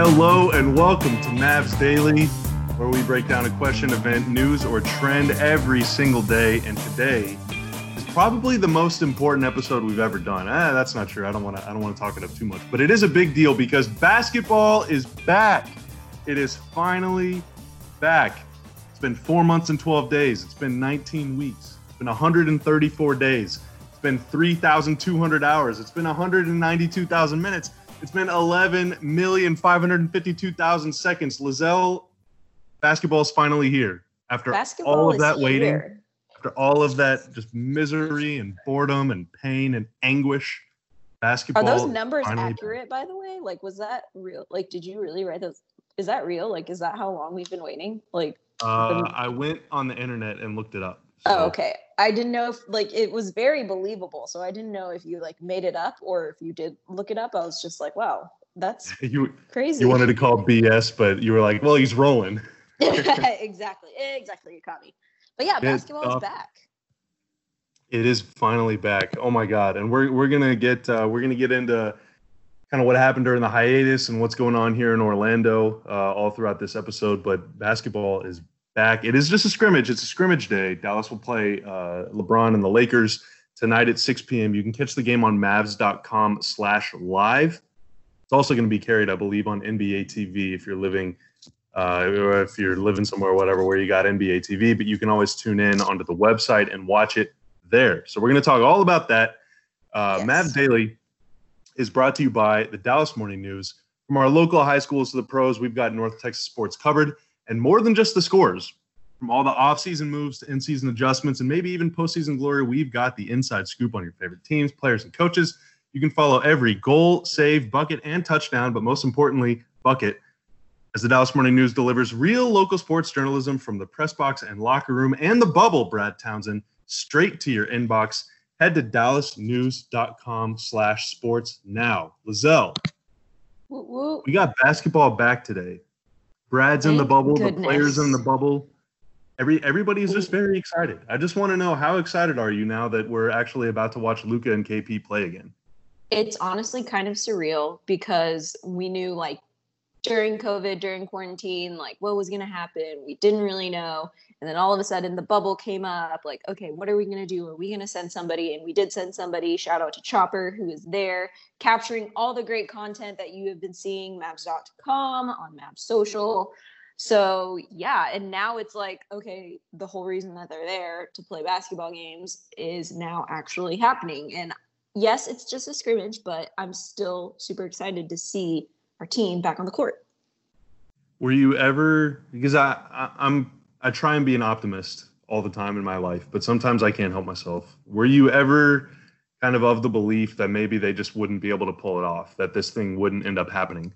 Hello and welcome to Mavs Daily, where we break down a question, event, news, or trend every single day. And today is probably the most important episode we've ever done. Ah, that's not true. I don't want to. I don't want to talk it up too much, but it is a big deal because basketball is back. It is finally back. It's been four months and 12 days. It's been 19 weeks. It's been 134 days. It's been 3,200 hours. It's been 192,000 minutes. It's been 11,552,000 seconds. Lizelle, basketball is finally here after Basketball all of that waiting, here. after all of that just misery and boredom and pain and anguish. Basketball. Are those numbers accurate, by the way? Like, was that real? Like, did you really write those? Is that real? Like, is that how long we've been waiting? Like, Uh, I went on the internet and looked it up. Oh, okay. I didn't know if like it was very believable, so I didn't know if you like made it up or if you did look it up. I was just like, wow, that's You crazy. you wanted to call BS, but you were like, well, he's rolling. exactly, exactly. You caught me. But yeah, basketball uh, is back. It is finally back. Oh my god! And we're we're gonna get uh, we're gonna get into kind of what happened during the hiatus and what's going on here in Orlando uh, all throughout this episode. But basketball is back. It is just a scrimmage. It's a scrimmage day. Dallas will play uh, LeBron and the Lakers tonight at 6 p.m. You can catch the game on Mavs.com slash live. It's also going to be carried, I believe, on NBA TV if you're living. Uh, or if you're living somewhere, whatever, where you got NBA TV, but you can always tune in onto the website and watch it there. So we're going to talk all about that. Uh, Yes. Mavs Daily is brought to you by the Dallas Morning News. From our local high schools to the pros, we've got North Texas sports covered, and more than just the scores. From all the offseason moves to in-season adjustments and maybe even postseason glory, we've got the inside scoop on your favorite teams, players, and coaches. You can follow every goal, save, bucket, and touchdown, but most importantly, bucket as the Dallas Morning News delivers real local sports journalism from the press box and locker room and the bubble, Brad Townsend, straight to your inbox. Head to dallasnews.com slash sports now. Lizelle, we got basketball back today. Brad's in the Thank bubble, the players in the bubble. Every everybody is just very excited. I just want to know how excited are you now that we're actually about to watch Luka and KP play again? it's honestly kind of surreal because we knew like during COVID, during quarantine, like what was going to happen. We didn't really know. And then all of a sudden the bubble came up like, okay, what are we going to do? Are we going to send somebody? And we did send somebody. Shout out to Chopper, who is there capturing all the great content that you have been seeing, Mavs.com, on Mavs Social. So yeah, and now it's like, okay, the whole reason that they're there to play basketball games is now actually happening. And yes, it's just a scrimmage, but I'm still super excited to see our team back on the court. Were you ever because I, I I'm I try and be an optimist all the time in my life, but sometimes I can't help myself. Were you ever kind of of the belief that maybe they just wouldn't be able to pull it off, that this thing wouldn't end up happening?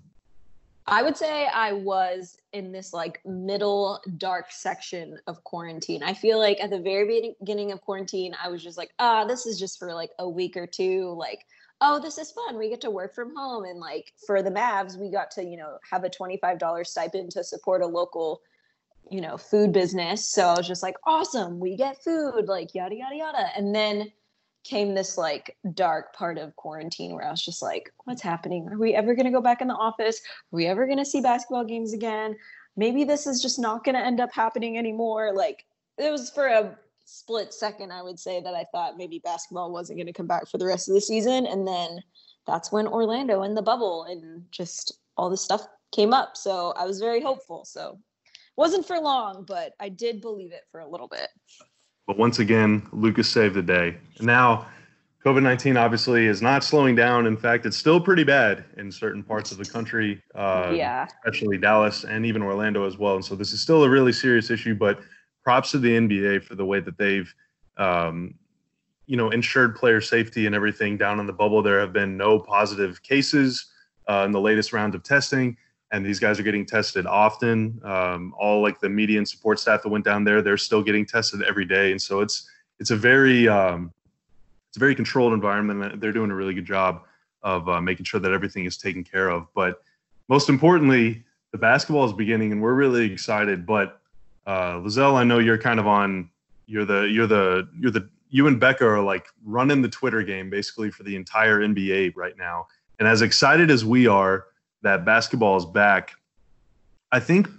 I would say I was in this like middle dark section of quarantine. I feel like at the very beginning of quarantine, I was just like, ah, this is just for like a week or two. Like, oh, this is fun. We get to work from home. And like for the Mavs, we got to, you know, have a $25 stipend to support a local, you know, food business. So I was just like, awesome, we get food, like yada, yada, yada. And then came this like dark part of quarantine where I was just like, what's happening? Are we ever going to go back in the office? Are we ever going to see basketball games again? Maybe this is just not going to end up happening anymore. Like it was for a split second, I would say that I thought maybe basketball wasn't going to come back for the rest of the season. And then that's when Orlando and the bubble and just all this stuff came up. So I was very hopeful. So wasn't for long, but I did believe it for a little bit. But once again, Lucas saved the day. Now, COVID 19 obviously is not slowing down. In fact, it's still pretty bad in certain parts of the country, uh, yeah. especially Dallas and even Orlando as well. And so this is still a really serious issue, but props to the NBA for the way that they've, um, you know, ensured player safety and everything down in the bubble. There have been no positive cases uh, in the latest round of testing and these guys are getting tested often. Um, all like the media and support staff that went down there, they're still getting tested every day, and so it's it's a very um, it's a very controlled environment. They're doing a really good job of uh, making sure that everything is taken care of. But most importantly, the basketball is beginning, and we're really excited. But uh, Lizelle, I know you're kind of on. You're the you're the you're the you and Becca are like running the Twitter game basically for the entire NBA right now. And as excited as we are, that basketball is back, I think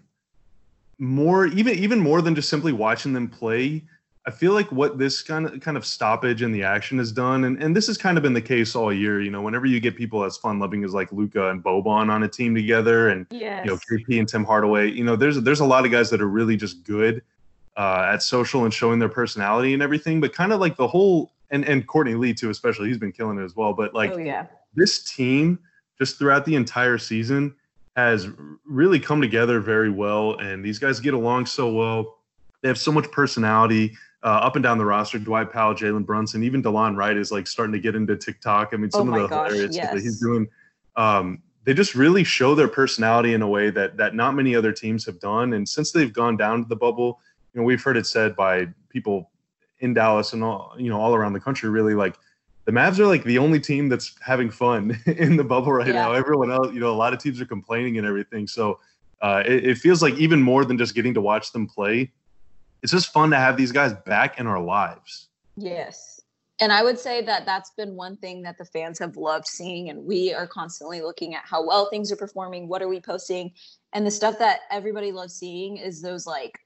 more even even more than just simply watching them play. I feel like what this kind of kind of stoppage in the action has done, and, and this has kind of been the case all year. You know, whenever you get people as fun loving as like Luka and Boban on a team together, and yes. you know KP and Tim Hardaway, you know, there's there's a lot of guys that are really just good uh, at social and showing their personality and everything. But kind of like the whole and and Courtney Lee too, especially he's been killing it as well. But like oh, yeah. this team, just throughout the entire season, has really come together very well, and these guys get along so well. They have so much personality uh, up and down the roster. Dwight Powell, Jalen Brunson, even Delon Wright is like starting to get into TikTok. I mean, some oh of the gosh, hilarious yes. stuff that he's doing. Um, they just really show their personality in a way that that not many other teams have done. And since they've gone down to the bubble, you know, we've heard it said by people in Dallas and all, you know, all around the country, really like the Mavs are like the only team that's having fun in the bubble right Yeah. now. Everyone else, you know, a lot of teams are complaining and everything. So uh, it, it feels like even more than just getting to watch them play, it's just fun to have these guys back in our lives. Yes. And I would say that that's been one thing that the fans have loved seeing. And we are constantly looking at how well things are performing. What are we posting? And the stuff that everybody loves seeing is those like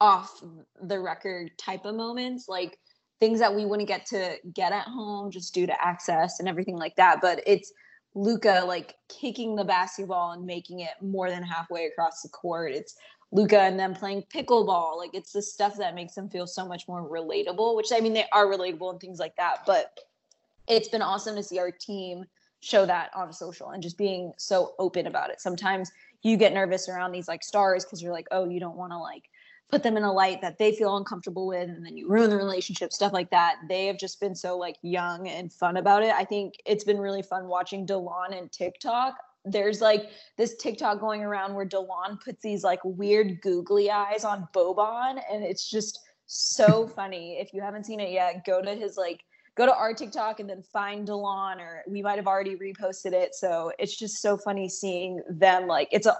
off the record type of moments, like things that we wouldn't get to get at home just due to access and everything like that. But it's Luka like kicking the basketball and making it more than halfway across the court. It's Luka and them playing pickleball. Like it's the stuff that makes them feel so much more relatable, which I mean they are relatable and things like that, but it's been awesome to see our team show that on social and just being so open about it. Sometimes you get nervous around these like stars because you're like, oh, you don't want to like put them in a light that they feel uncomfortable with and then you ruin the relationship stuff like that. They have just been so like young and fun about it. I think it's been really fun watching delon and tiktok. There's like this tiktok going around where delon puts these like weird googly eyes on boban and it's just so funny. If you haven't seen it yet go to his like go to our tiktok and then find delon or we might have already reposted it. So it's just so funny seeing them like it's a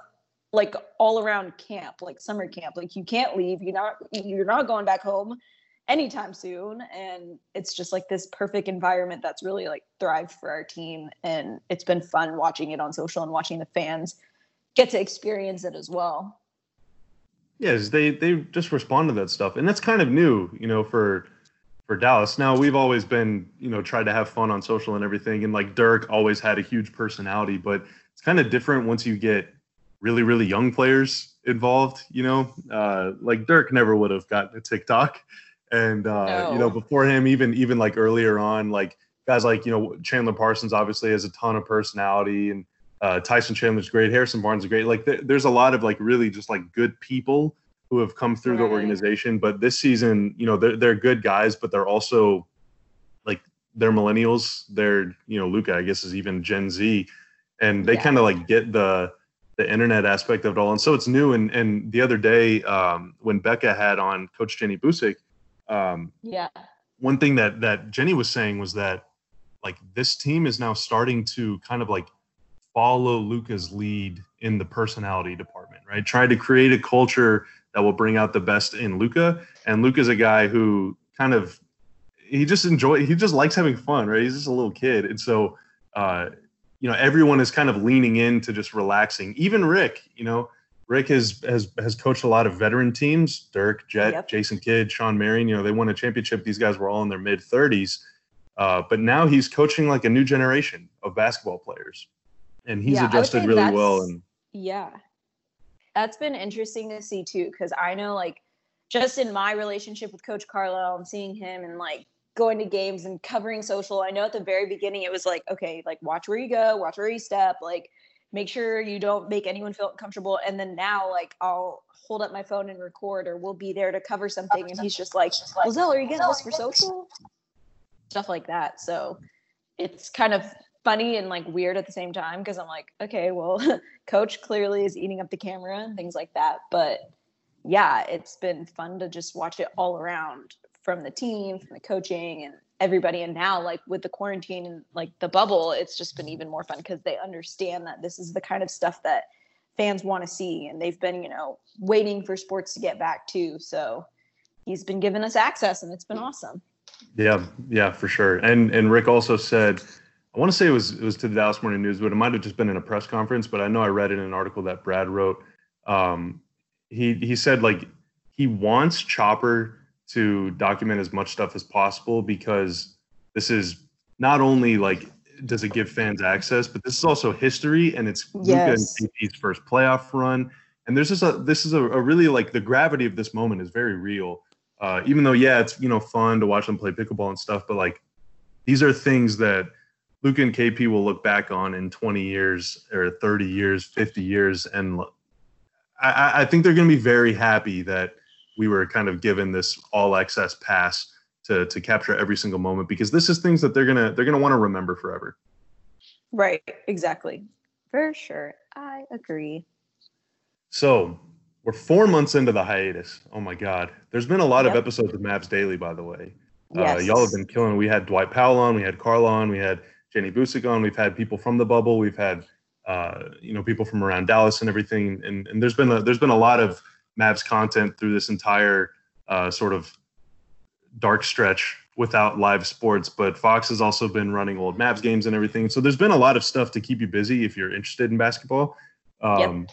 like all around camp, like summer camp. Like you can't leave. You're not you're not going back home anytime soon. And it's just like this perfect environment that's really like thrived for our team. And it's been fun watching it on social and watching the fans get to experience it as well. Yes, they they just respond to that stuff, and that's kind of new, you know, for for Dallas. Now we've always been, you know, tried to have fun on social and everything, and like Dirk always had a huge personality, but it's kind of different once you get really really young players involved. You know, uh, like Dirk never would have gotten a TikTok, and uh, you know before him, even even like earlier on, like guys like you know Chandler Parsons obviously has a ton of personality, and uh, Tyson Chandler's great, Harrison Barnes is great. Like th- there's a lot of like really just like good people who have come through the organization. But this season, you know, they're they're good guys, but they're also like they're millennials. They're you know Luka, I guess, is even Gen Z, and they Yeah. kind of like get the the internet aspect of it all. And so it's new. And and the other day um, when Becca had on Coach Jenny Boucek, um, Yeah. one thing that that Jenny was saying was that like this team is now starting to kind of like follow Luka's lead in the personality department, right? Try to create a culture that will bring out the best in Luka. And Luka's a guy who kind of he just enjoy he just likes having fun, right? He's just a little kid. And so uh you know everyone is kind of leaning into just relaxing. Even Rick, you know, Rick has has has coached a lot of veteran teams. Dirk, Jet, Yep. Jason Kidd, Shawn Marion. You know, they won a championship. These guys were all in their mid thirties, uh, but now he's coaching like a new generation of basketball players, and he's Yeah, adjusted really well. And Yeah. That's been interesting to see too, because I know like just in my relationship with Coach Carlisle and seeing him and like going to games and covering social, I know at the very beginning it was like, okay, like watch where you go, watch where you step, like make sure you don't make anyone feel uncomfortable. And then now like I'll hold up my phone and record or we'll be there to cover something and he's just like, Lizelle, are you getting this for social? Stuff like that. So it's kind of funny and like weird at the same time because I'm like, okay, well, coach clearly is eating up the camera and things like that. But yeah, it's been fun to just watch it all around from the team, from the coaching and everybody. And now, like with the quarantine and like the bubble, it's just been even more fun because they understand that this is the kind of stuff that fans want to see. And they've been, you know, waiting for sports to get back too. So he's been giving us access and it's been awesome. yeah, yeah, for sure. And and Rick also said I want to say it was it was to the Dallas Morning News, but it might have just been in a press conference. But I know I read in an article that Brad wrote. Um, he he said like he wants Chopper to document as much stuff as possible because this is not only like does it give fans access, but this is also history and it's yes. Luka and KP's first playoff run. And there's just a this is a, a really like the gravity of this moment is very real. Uh, even though yeah, it's you know fun to watch them play pickleball and stuff, but like these are things that Luka and KP will look back on in 20 years or 30 years, 50 years, and I, I think they're going to be very happy that we were kind of given this all access pass to to capture every single moment because this is things that they're gonna they're gonna want to remember forever. Right. Exactly. For sure. I agree. So we're four months into the hiatus. Oh my God. There's been a lot Yep. of episodes of Mavs Daily, by the way. Uh, Yes. y'all have been killing. We had Dwight Powell on, we had Carl on, we had Jenny Boucek on, we've had people from the bubble, we've had uh, you know people from around Dallas and everything, and and there's been a, there's been a lot of Mavs content through this entire uh, sort of dark stretch without live sports. But Fox has also been running old Mavs games and everything, so there's been a lot of stuff to keep you busy if you're interested in basketball. Um,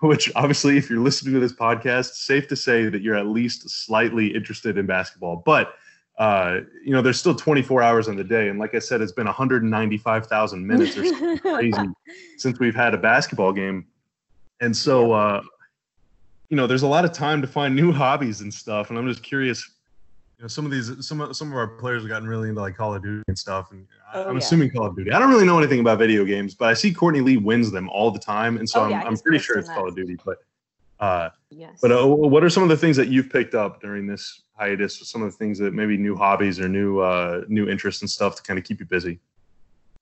Which obviously, if you're listening to this podcast, safe to say that you're at least slightly interested in basketball. But uh, you know, there's still 24 hours in the day, and like I said, it's been 195,000 minutes or something crazy since we've had a basketball game. And so, uh, you know, there's a lot of time to find new hobbies and stuff. And I'm just curious, you know, some of these, some of some of our players have gotten really into like Call of Duty and stuff. And I- Oh, I'm yeah. assuming Call of Duty. I don't really know anything about video games, but I see Courtney Lee wins them all the time, and so Oh, I'm, yeah, I'm pretty sure it's that. Call of Duty. But uh, yes. but uh, what are some of the things that you've picked up during this hiatus? Some of the things that maybe new hobbies or new uh, new interests and stuff to kind of keep you busy.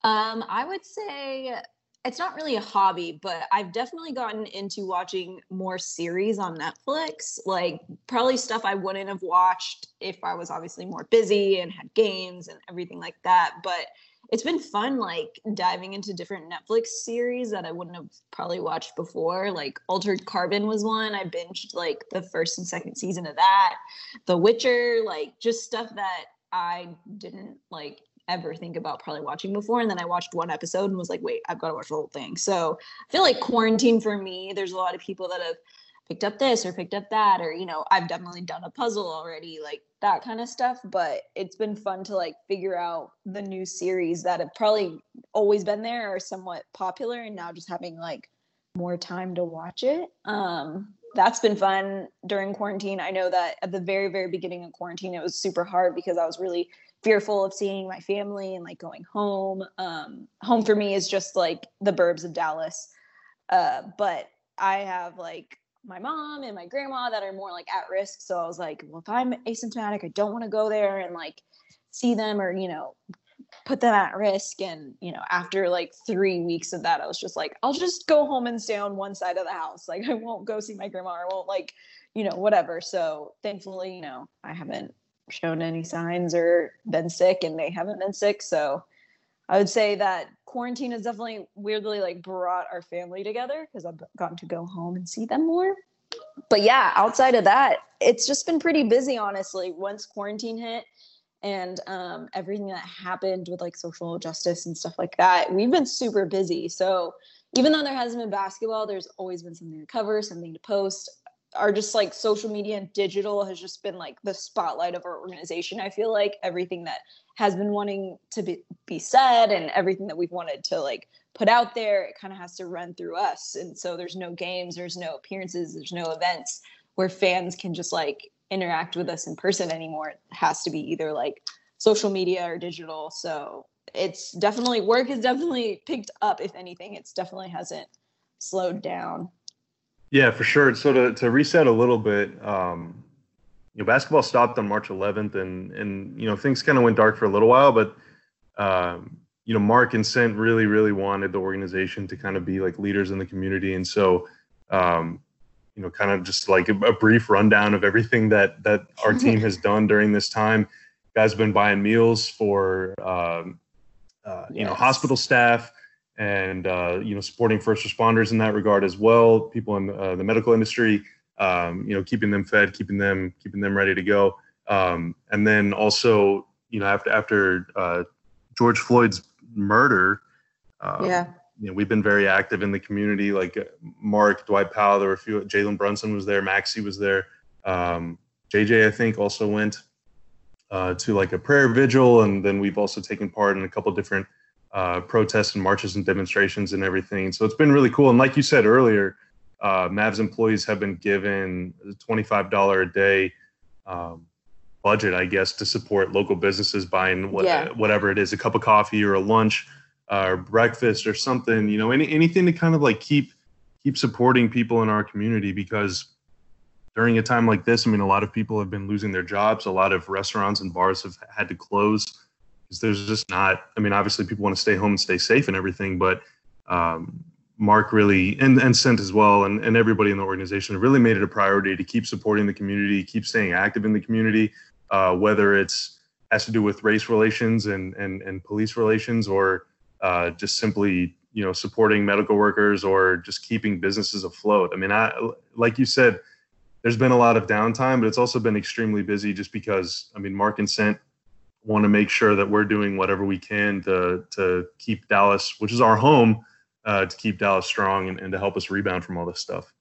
Um, I would say it's not really a hobby, but I've definitely gotten into watching more series on Netflix, like probably stuff I wouldn't have watched if I was obviously more busy and had games and everything like that. But it's been fun, like diving into different Netflix series that I wouldn't have probably watched before. Like Altered Carbon was one. I binged like the first and second season of that. The Witcher, like just stuff that I didn't like ever think about probably watching before. And then I watched one episode and was like, wait, I've got to watch the whole thing. So I feel like quarantine for me, there's a lot of people that have picked up this or picked up that, or, you know, I've definitely done a puzzle already, like that kind of stuff. But it's been fun to like figure out the new series that have probably always been there or somewhat popular and now just having like more time to watch it. Um, that's been fun during quarantine. I know that at the very, very beginning of quarantine, it was super hard because I was really fearful of seeing my family and like going home. Um, home for me is just like the burbs of Dallas. Uh, but I have like my mom and my grandma that are more like at risk. So I was like, well, if I'm asymptomatic, I don't want to go there and like see them or, you know, put them at risk. And, you know, after like three weeks of that, I was just like, I'll just go home and stay on one side of the house. Like I won't go see my grandma or I won't like, you know, whatever. So thankfully, you know, I haven't shown any signs or been sick and they haven't been sick. So I would say that quarantine has definitely weirdly like brought our family together because I've gotten to go home and see them more. But yeah, outside of that, it's just been pretty busy, honestly. Once quarantine hit and um, everything that happened with like social justice and stuff like that, we've been super busy. So even though there hasn't been basketball, there's always been something to cover, something to post. Our just like social media and digital has just been like the spotlight of our organization. I feel like everything that has been wanting to be, be said and everything that we've wanted to like put out there, it kind of has to run through us. And so there's no games, there's no appearances, there's no events where fans can just like interact with us in person anymore. It has to be either like social media or digital. So it's definitely work has definitely picked up. If anything, it's definitely hasn't slowed down. Yeah, for sure. So to, to reset a little bit, um, you know, basketball stopped on March 11th, and and you know things kind of went dark for a little while, but um, you know Mark and Cynt really really wanted the organization to kind of be like leaders in the community, and so um, you know kind of just like a, a brief rundown of everything that that our team has done during this time. Guys have been buying meals for um, uh, you know hospital staff and uh, you know supporting first responders in that regard as well. People in uh, the medical industry, um, you know, keeping them fed, keeping them keeping them ready to go, um, and then also you know after after uh, George Floyd's murder. Um, yeah. You know, we've been very active in the community. Like uh, Mark, Dwight Powell, there were a few. Jalen Brunson was there. Maxi was there. Um, JJ, I think, also went uh, to like a prayer vigil, and then we've also taken part in a couple different uh, protests and marches and demonstrations and everything. So it's been really cool. And like you said earlier, uh, Mavs employees have been given $25 a day um, budget, I guess, to support local businesses buying what, yeah. whatever it is, a cup of coffee or a lunch uh, or breakfast or something, you know, any, anything to kind of like keep, keep supporting people in our community because during a time like this, I mean, a lot of people have been losing their jobs. A lot of restaurants and bars have had to close because there's just not, I mean, obviously people want to stay home and stay safe and everything, but um, Mark really and and Cynt as well and, and everybody in the organization really made it a priority to keep supporting the community, keep staying active in the community, uh, whether it's has to do with race relations and and, and police relations or uh, just simply you know supporting medical workers or just keeping businesses afloat. I mean, I like you said, there's been a lot of downtime, but it's also been extremely busy just because I mean Mark and Cynt want to make sure that we're doing whatever we can to to keep Dallas, which is our home uh, to keep Dallas strong and, and to help us rebound from all this stuff.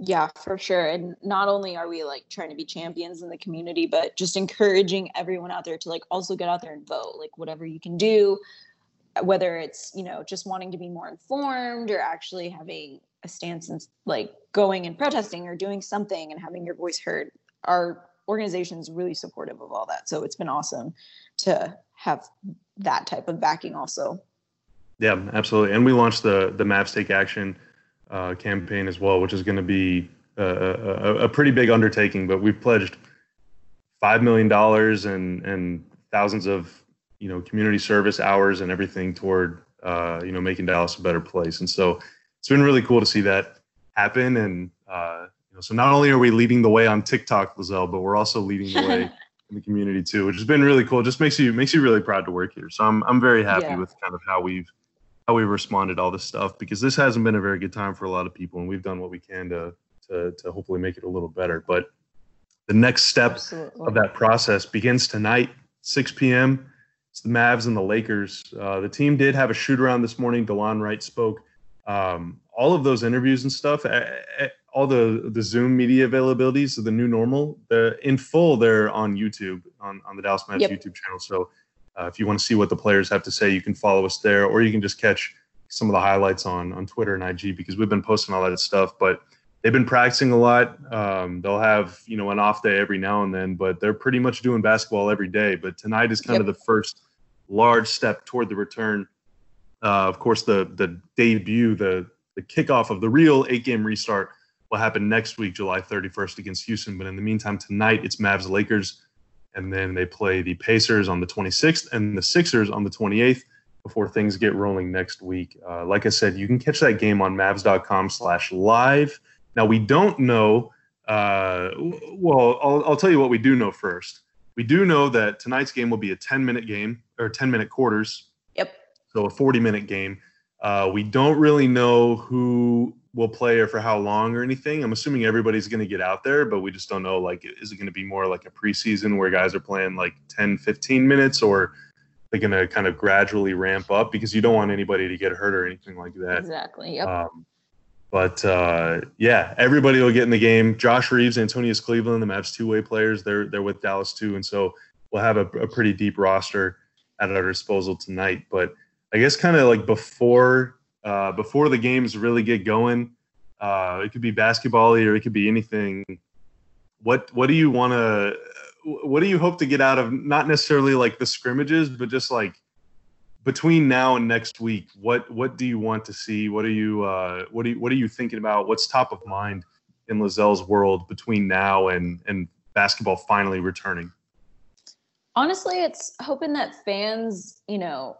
Yeah, for sure. And not only are we like trying to be champions in the community, but just encouraging everyone out there to like also get out there and vote, like whatever you can do, whether it's, you know, just wanting to be more informed or actually having a stance and like going and protesting or doing something and having your voice heard. Our organization is really supportive of all that. So it's been awesome to have that type of backing also. Yeah, absolutely. And we launched the the Mavs Take Action uh, campaign as well, which is going to be a, a, a, pretty big undertaking. But we've pledged five million dollars and and thousands of you know community service hours and everything toward uh, you know making Dallas a better place. And so it's been really cool to see that happen. And uh, you know, so not only are we leading the way on TikTok, Lizelle, but we're also leading the way. in the community too, which has been really cool. It just makes you makes you really proud to work here. So I'm I'm very happy yeah. with kind of how we've how we've responded to all this stuff because this hasn't been a very good time for a lot of people, and we've done what we can to to, to hopefully make it a little better. But the next step Absolutely. of that process begins tonight, 6 p.m. It's the Mavs and the Lakers. Uh, the team did have a shoot around this morning. Delon Wright spoke. Um, all of those interviews and stuff, all the the Zoom media availabilities of the new normal, the in full, they're on YouTube on on the Dallas Mavs yep. YouTube channel. So uh, if you want to see what the players have to say, you can follow us there, or you can just catch some of the highlights on on Twitter and IG because we've been posting all that stuff. But they've been practicing a lot. Um, they'll have you know an off day every now and then, but they're pretty much doing basketball every day. But tonight is kind yep. of the first large step toward the return. Uh, of course, the the debut, the the kickoff of the real eight game restart will happen next week, July 31st against Houston. But in the meantime, tonight it's Mavs Lakers and then they play the Pacers on the 26th and the Sixers on the 28th before things get rolling next week. Uh, like I said, you can catch that game on Mavs.com slash live. Now, we don't know, uh, well, I'll, I'll tell you what we do know first. We do know that tonight's game will be a 10 minute game or 10 minute quarters. Yep. So a 40 minute game. Uh, we don't really know who will play or for how long or anything. I'm assuming everybody's going to get out there, but we just don't know. Like, is it going to be more like a preseason where guys are playing like 10, 15 minutes, or they're going to kind of gradually ramp up because you don't want anybody to get hurt or anything like that. Exactly. Yep. Um, but uh, yeah, everybody will get in the game. Josh Reaves, Antonius Cleveland, the Mavs two-way players, they're they're with Dallas too, and so we'll have a, a pretty deep roster at our disposal tonight. But I guess kind of like before uh, before the games really get going. Uh, it could be basketball or it could be anything. What what do you want to? What do you hope to get out of not necessarily like the scrimmages, but just like between now and next week? What what do you want to see? What are you uh, what are you, what are you thinking about? What's top of mind in Lizelle's world between now and and basketball finally returning? Honestly, it's hoping that fans, you know,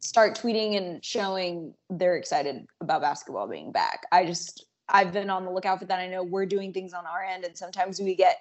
start tweeting and showing they're excited about basketball being back. I just I've been on the lookout for that. I know we're doing things on our end and sometimes we get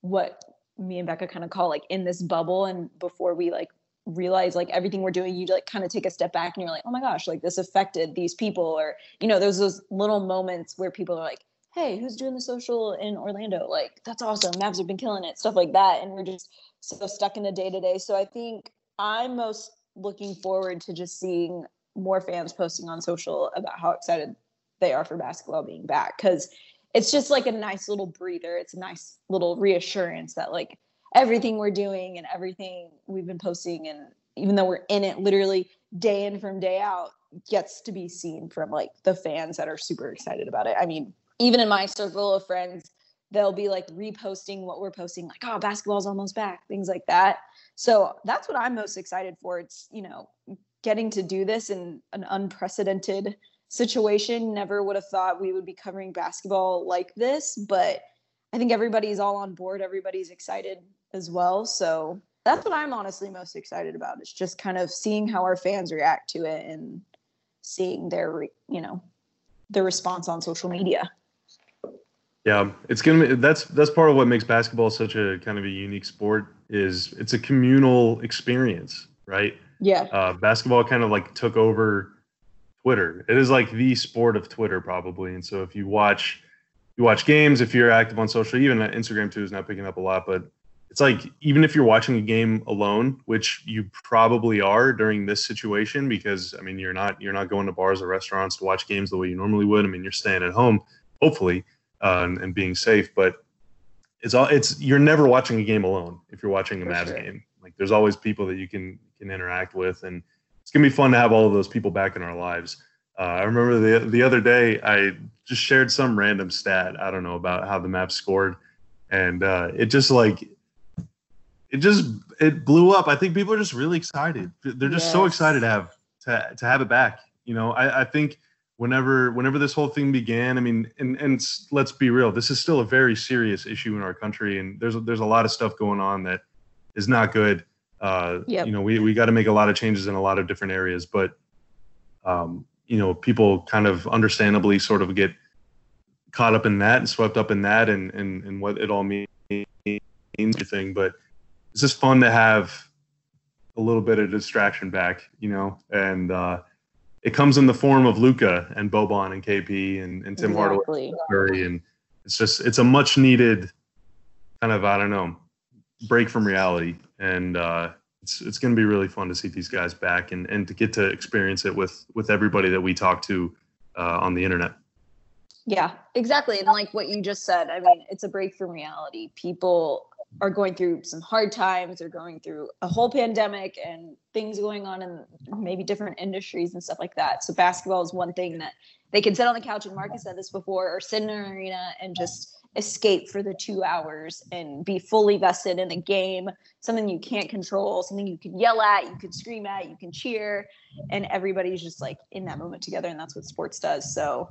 what me and Becca kind of call like in this bubble and before we like realize like everything we're doing you like kind of take a step back and you're like oh my gosh like this affected these people or you know there's those little moments where people are like hey who's doing the social in orlando like that's awesome mavs have been killing it stuff like that and we're just so stuck in the day to day so i think i'm most looking forward to just seeing more fans posting on social about how excited they are for basketball being back because it's just like a nice little breather. It's a nice little reassurance that like everything we're doing and everything we've been posting and even though we're in it literally day in from day out gets to be seen from like the fans that are super excited about it. I mean, even in my circle of friends, they'll be like reposting what we're posting, like, oh, basketball's almost back, things like that. So that's what I'm most excited for. It's, you know, getting to do this in an unprecedented situation. Never would have thought we would be covering basketball like this, but I think everybody's all on board. Everybody's excited as well. So that's what I'm honestly most excited about. It's just kind of seeing how our fans react to it and seeing their, you know, their response on social media. Yeah, it's gonna be that's that's part of what makes basketball such a kind of a unique sport is it's a communal experience, right? Yeah. Uh, basketball kind of like took over Twitter. It is like the sport of Twitter probably, and so if you watch you watch games, if you're active on social, even Instagram too is not picking up a lot, but it's like even if you're watching a game alone, which you probably are during this situation, because I mean you're not you're not going to bars or restaurants to watch games the way you normally would. I mean you're staying at home, hopefully, uh, and, and, being safe. But it's all it's you're never watching a game alone if you're watching a Mavs sure. game. Like there's always people that you can can interact with, and it's gonna be fun to have all of those people back in our lives. Uh, I remember the the other day I just shared some random stat I don't know about how the map scored, and uh, it just like it just it blew up. I think people are just really excited. They're just yes. so excited to have to to have it back. You know, I, I think whenever whenever this whole thing began, I mean, and and let's be real, this is still a very serious issue in our country, and there's there's a lot of stuff going on that is not good. Uh, yep. You know, we we got to make a lot of changes in a lot of different areas, but um, you know, people kind of understandably sort of get caught up in that and swept up in that and and, and what it all means everything but it's just fun to have a little bit of distraction back, you know, and uh, it comes in the form of Luka and Boban and KP and, and Tim exactly. Hardaway and it's just it's a much needed kind of I don't know break from reality and uh, it's it's going to be really fun to see these guys back and and to get to experience it with with everybody that we talk to uh, on the internet. Yeah, exactly. And like what you just said, I mean, it's a break from reality. People are going through some hard times or going through a whole pandemic and things going on in maybe different industries and stuff like that. So basketball is one thing that they can sit on the couch and Marcus said this before or sit in an arena and just escape for the two hours and be fully vested in a game, something you can't control, something you can yell at, you can scream at, you can cheer, and everybody's just like in that moment together. And that's what sports does. So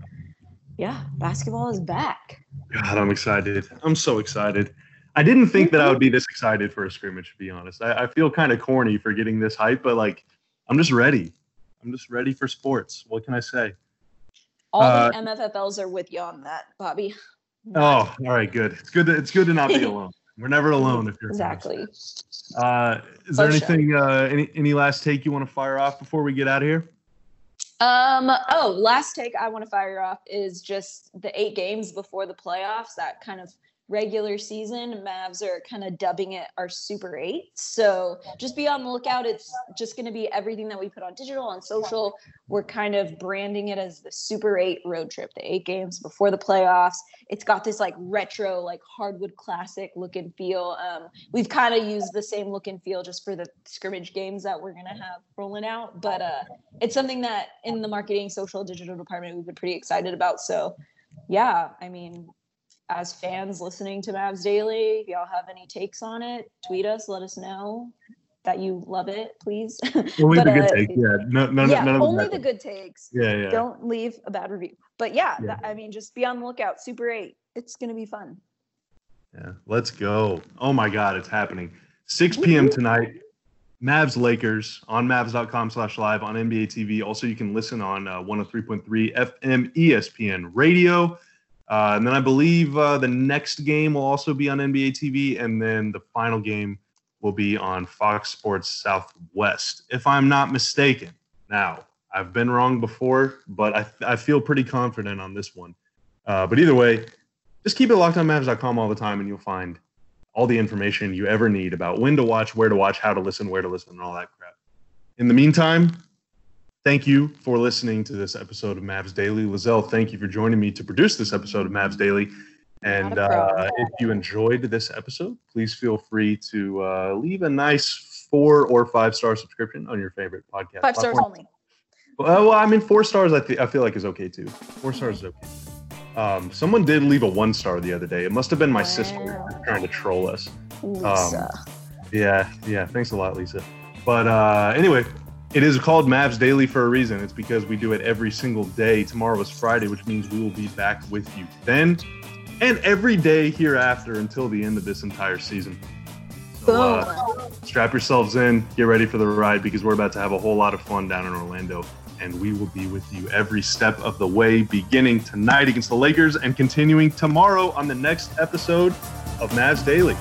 yeah, basketball is back. God, I'm excited. I'm so excited. I didn't think that I would be this excited for a scrimmage, to be honest. I, I feel kind of corny for getting this hype, but like, I'm just ready. I'm just ready for sports. What can I say? All uh, the MFFLs are with you on that, Bobby. Oh, all right, good. It's good. To, it's good to not be alone. We're never alone if you're exactly. Uh, is there anything? Uh, any any last take you want to fire off before we get out of here? Um. Oh, last take I want to fire off is just the eight games before the playoffs. That kind of regular season, Mavs are kind of dubbing it our Super Eight. So just be on the lookout. It's just going to be everything that we put on digital, on social. We're kind of branding it as the Super Eight road trip, the eight games before the playoffs. It's got this like retro, like hardwood classic look and feel. Um, we've kind of used the same look and feel just for the scrimmage games that we're going to have rolling out. But uh, it's something that in the marketing, social, digital department, we've been pretty excited about. So yeah, I mean, as fans listening to Mavs Daily, if y'all have any takes on it, tweet us, let us know that you love it, please. Only but, the good uh, takes, yeah. No, no, yeah, none only the, good takes. Yeah, yeah. Don't leave a bad review. But yeah, yeah. That, I mean, just be on the lookout. Super 8. It's going to be fun. Yeah, let's go. Oh my God, it's happening. 6 p.m. tonight. Mavs Lakers on Mavs.com slash live on NBA TV. Also, you can listen on uh, 103.3 FM ESPN radio. Uh, and then I believe uh, the next game will also be on NBA TV, and then the final game will be on Fox Sports Southwest, if I'm not mistaken. Now, I've been wrong before, but I, I feel pretty confident on this one. Uh, but either way, just keep it locked on Mavs.com all the time, and you'll find all the information you ever need about when to watch, where to watch, how to listen, where to listen, and all that crap. In the meantime, thank you for listening to this episode of Mavs Daily. Lizelle, thank you for joining me to produce this episode of Mavs Daily. And uh, if you enjoyed this episode, please feel free to uh, leave a nice four or five star subscription on your favorite podcast. Five stars only. Well, well, I mean, four stars. I, th- I feel like is okay too. Four stars is okay. Um, someone did leave a one star the other day. It must have been my wow. sister trying to troll us. Lisa. Um, yeah, yeah. Thanks a lot, Lisa. But uh, anyway, it is called Mavs Daily for a reason. It's because we do it every single day. Tomorrow is Friday, which means we will be back with you then and every day hereafter until the end of this entire season. So, uh, strap yourselves in, get ready for the ride because we're about to have a whole lot of fun down in Orlando. And we will be with you every step of the way, beginning tonight against the Lakers and continuing tomorrow on the next episode of Mavs Daily.